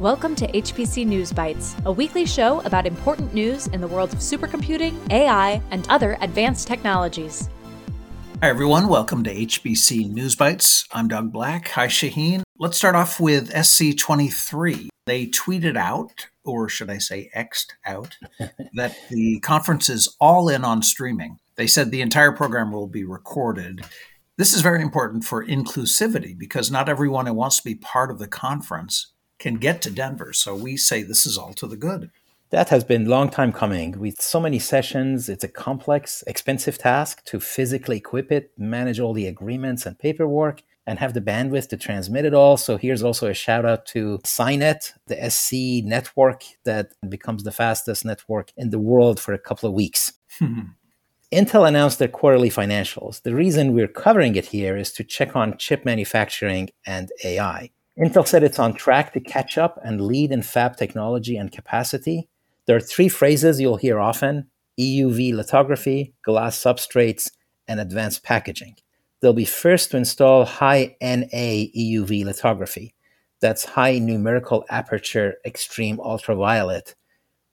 Welcome to HPC News Bytes, a weekly show about important news in the world of supercomputing, AI, and other advanced technologies. Hi, everyone. Welcome to HPC News Bytes. I'm Doug Black. Hi, Shaheen. Let's start off with SC23. They tweeted out, or should I say, X'd out, that the conference is all in on streaming. They said the entire program will be recorded. This is very important for inclusivity because not everyone who wants to be part of the conference can get to Denver. So we say this is all to the good. That has been a long time coming. With so many sessions, it's a complex, expensive task to physically equip it, manage all the agreements and paperwork, and have the bandwidth to transmit it all. So here's also a shout out to SCinet, the SC network that becomes the fastest network in the world for a couple of weeks. Intel announced their quarterly financials. The reason we're covering it here is to check on chip manufacturing and AI. Intel said it's on track to catch up and lead in fab technology and capacity. There are three phrases you'll hear often EUV lithography, glass substrates, and advanced packaging. They'll be first to install high NA EUV lithography. That's high numerical aperture extreme ultraviolet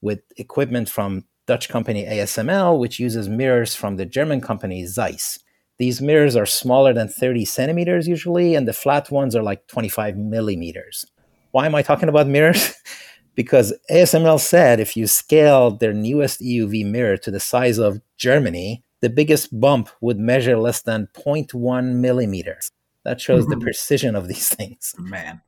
with equipment from Dutch company ASML, which uses mirrors from the German company Zeiss. These mirrors are smaller than 30 centimeters usually, and the flat ones are like 25 millimeters. Why am I talking about mirrors? because ASML said if you scale their newest EUV mirror to the size of Germany, the biggest bump would measure less than 0.1 millimeters. That shows mm-hmm. the precision of these things. Man.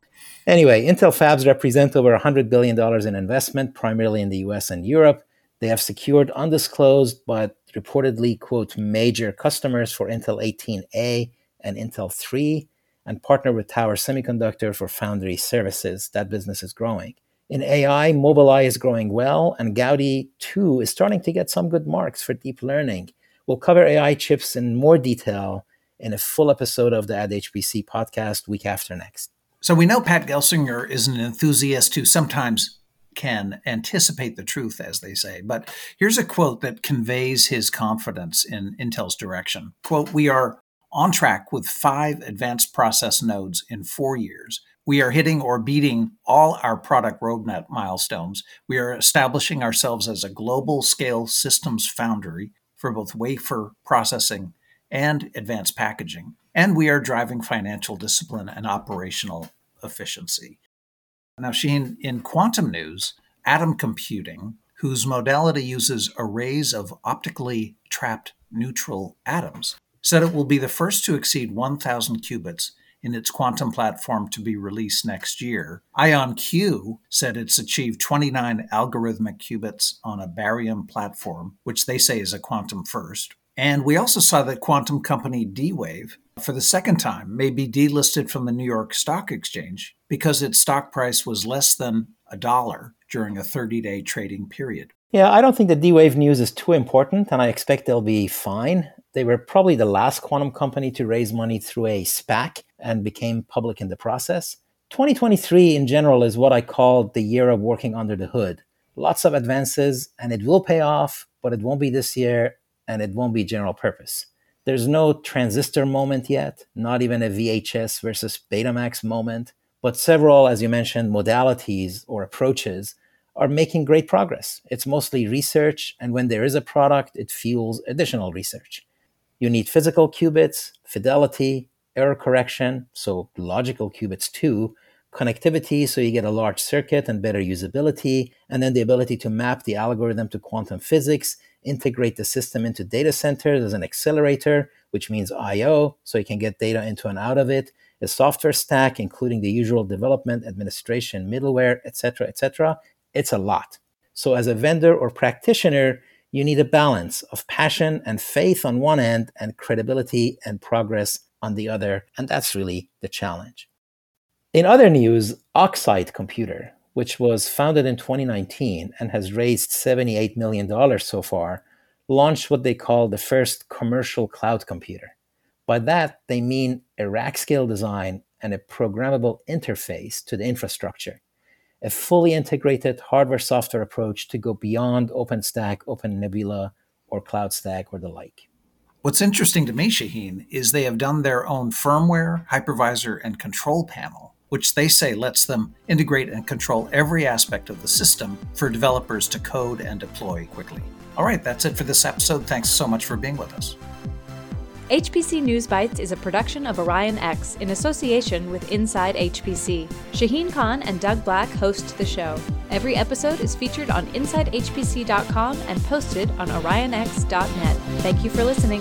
Anyway, Intel fabs represent over $100 billion in investment, primarily in the US and Europe. They have secured undisclosed but reportedly, quote, major customers for Intel 18A and Intel 3 and partner with Tower Semiconductor for foundry services. That business is growing. In AI, Mobileye is growing well, and Gaudi 2 is starting to get some good marks for deep learning. We'll cover AI chips in more detail in a full episode of the Ad HPC podcast week after next. So we know Pat Gelsinger is an enthusiast who sometimes can anticipate the truth, as they say. But here's a quote that conveys his confidence in Intel's direction. Quote, we are on track with five advanced process nodes in four years. We are hitting or beating all our product roadmap milestones. We are establishing ourselves as a global scale systems foundry for both wafer processing and advanced packaging. And we are driving financial discipline and operational efficiency. Now, Shaheen, in quantum news, atom computing, whose modality uses arrays of optically trapped neutral atoms, said it will be the first to exceed 1,000 qubits in its quantum platform to be released next year. IonQ said it's achieved 29 algorithmic qubits on a barium platform, which they say is a quantum first. And we also saw that quantum company D Wave, for the second time, may be delisted from the New York Stock Exchange because its stock price was less than a dollar during a 30 day trading period. Yeah, I don't think the D Wave news is too important, and I expect they'll be fine. They were probably the last quantum company to raise money through a SPAC and became public in the process. 2023 in general is what I call the year of working under the hood. Lots of advances, and it will pay off, but it won't be this year, and it won't be general purpose. There's no transistor moment yet, not even a VHS versus Betamax moment. But several, as you mentioned, modalities or approaches are making great progress. It's mostly research, and when there is a product, it fuels additional research. You need physical qubits, fidelity, error correction, so logical qubits too, connectivity, so you get a large circuit and better usability, and then the ability to map the algorithm to quantum physics, integrate the system into data centers as an accelerator, which means I/O, so you can get data into and out of it, a software stack, including the usual development, administration, middleware, etc., etc. It's a lot. So, as a vendor or practitioner, you need a balance of passion and faith on one end and credibility and progress on the other. And that's really the challenge. In other news, Oxide Computer, which was founded in 2019 and has raised $78 million so far, launched what they call the first commercial cloud computer. By that, they mean a rack scale design and a programmable interface to the infrastructure, a fully integrated hardware software approach to go beyond OpenStack, OpenNebula, or CloudStack or the like. What's interesting to me, Shaheen, is they have done their own firmware, hypervisor, and control panel which they say lets them integrate and control every aspect of the system for developers to code and deploy quickly. All right, that's it for this episode. Thanks so much for being with us. HPC News Bytes is a production of OrionX in association with Inside HPC. Shaheen Khan and Doug Black host the show. Every episode is featured on InsideHPC.com and posted on OrionX.net. Thank you for listening.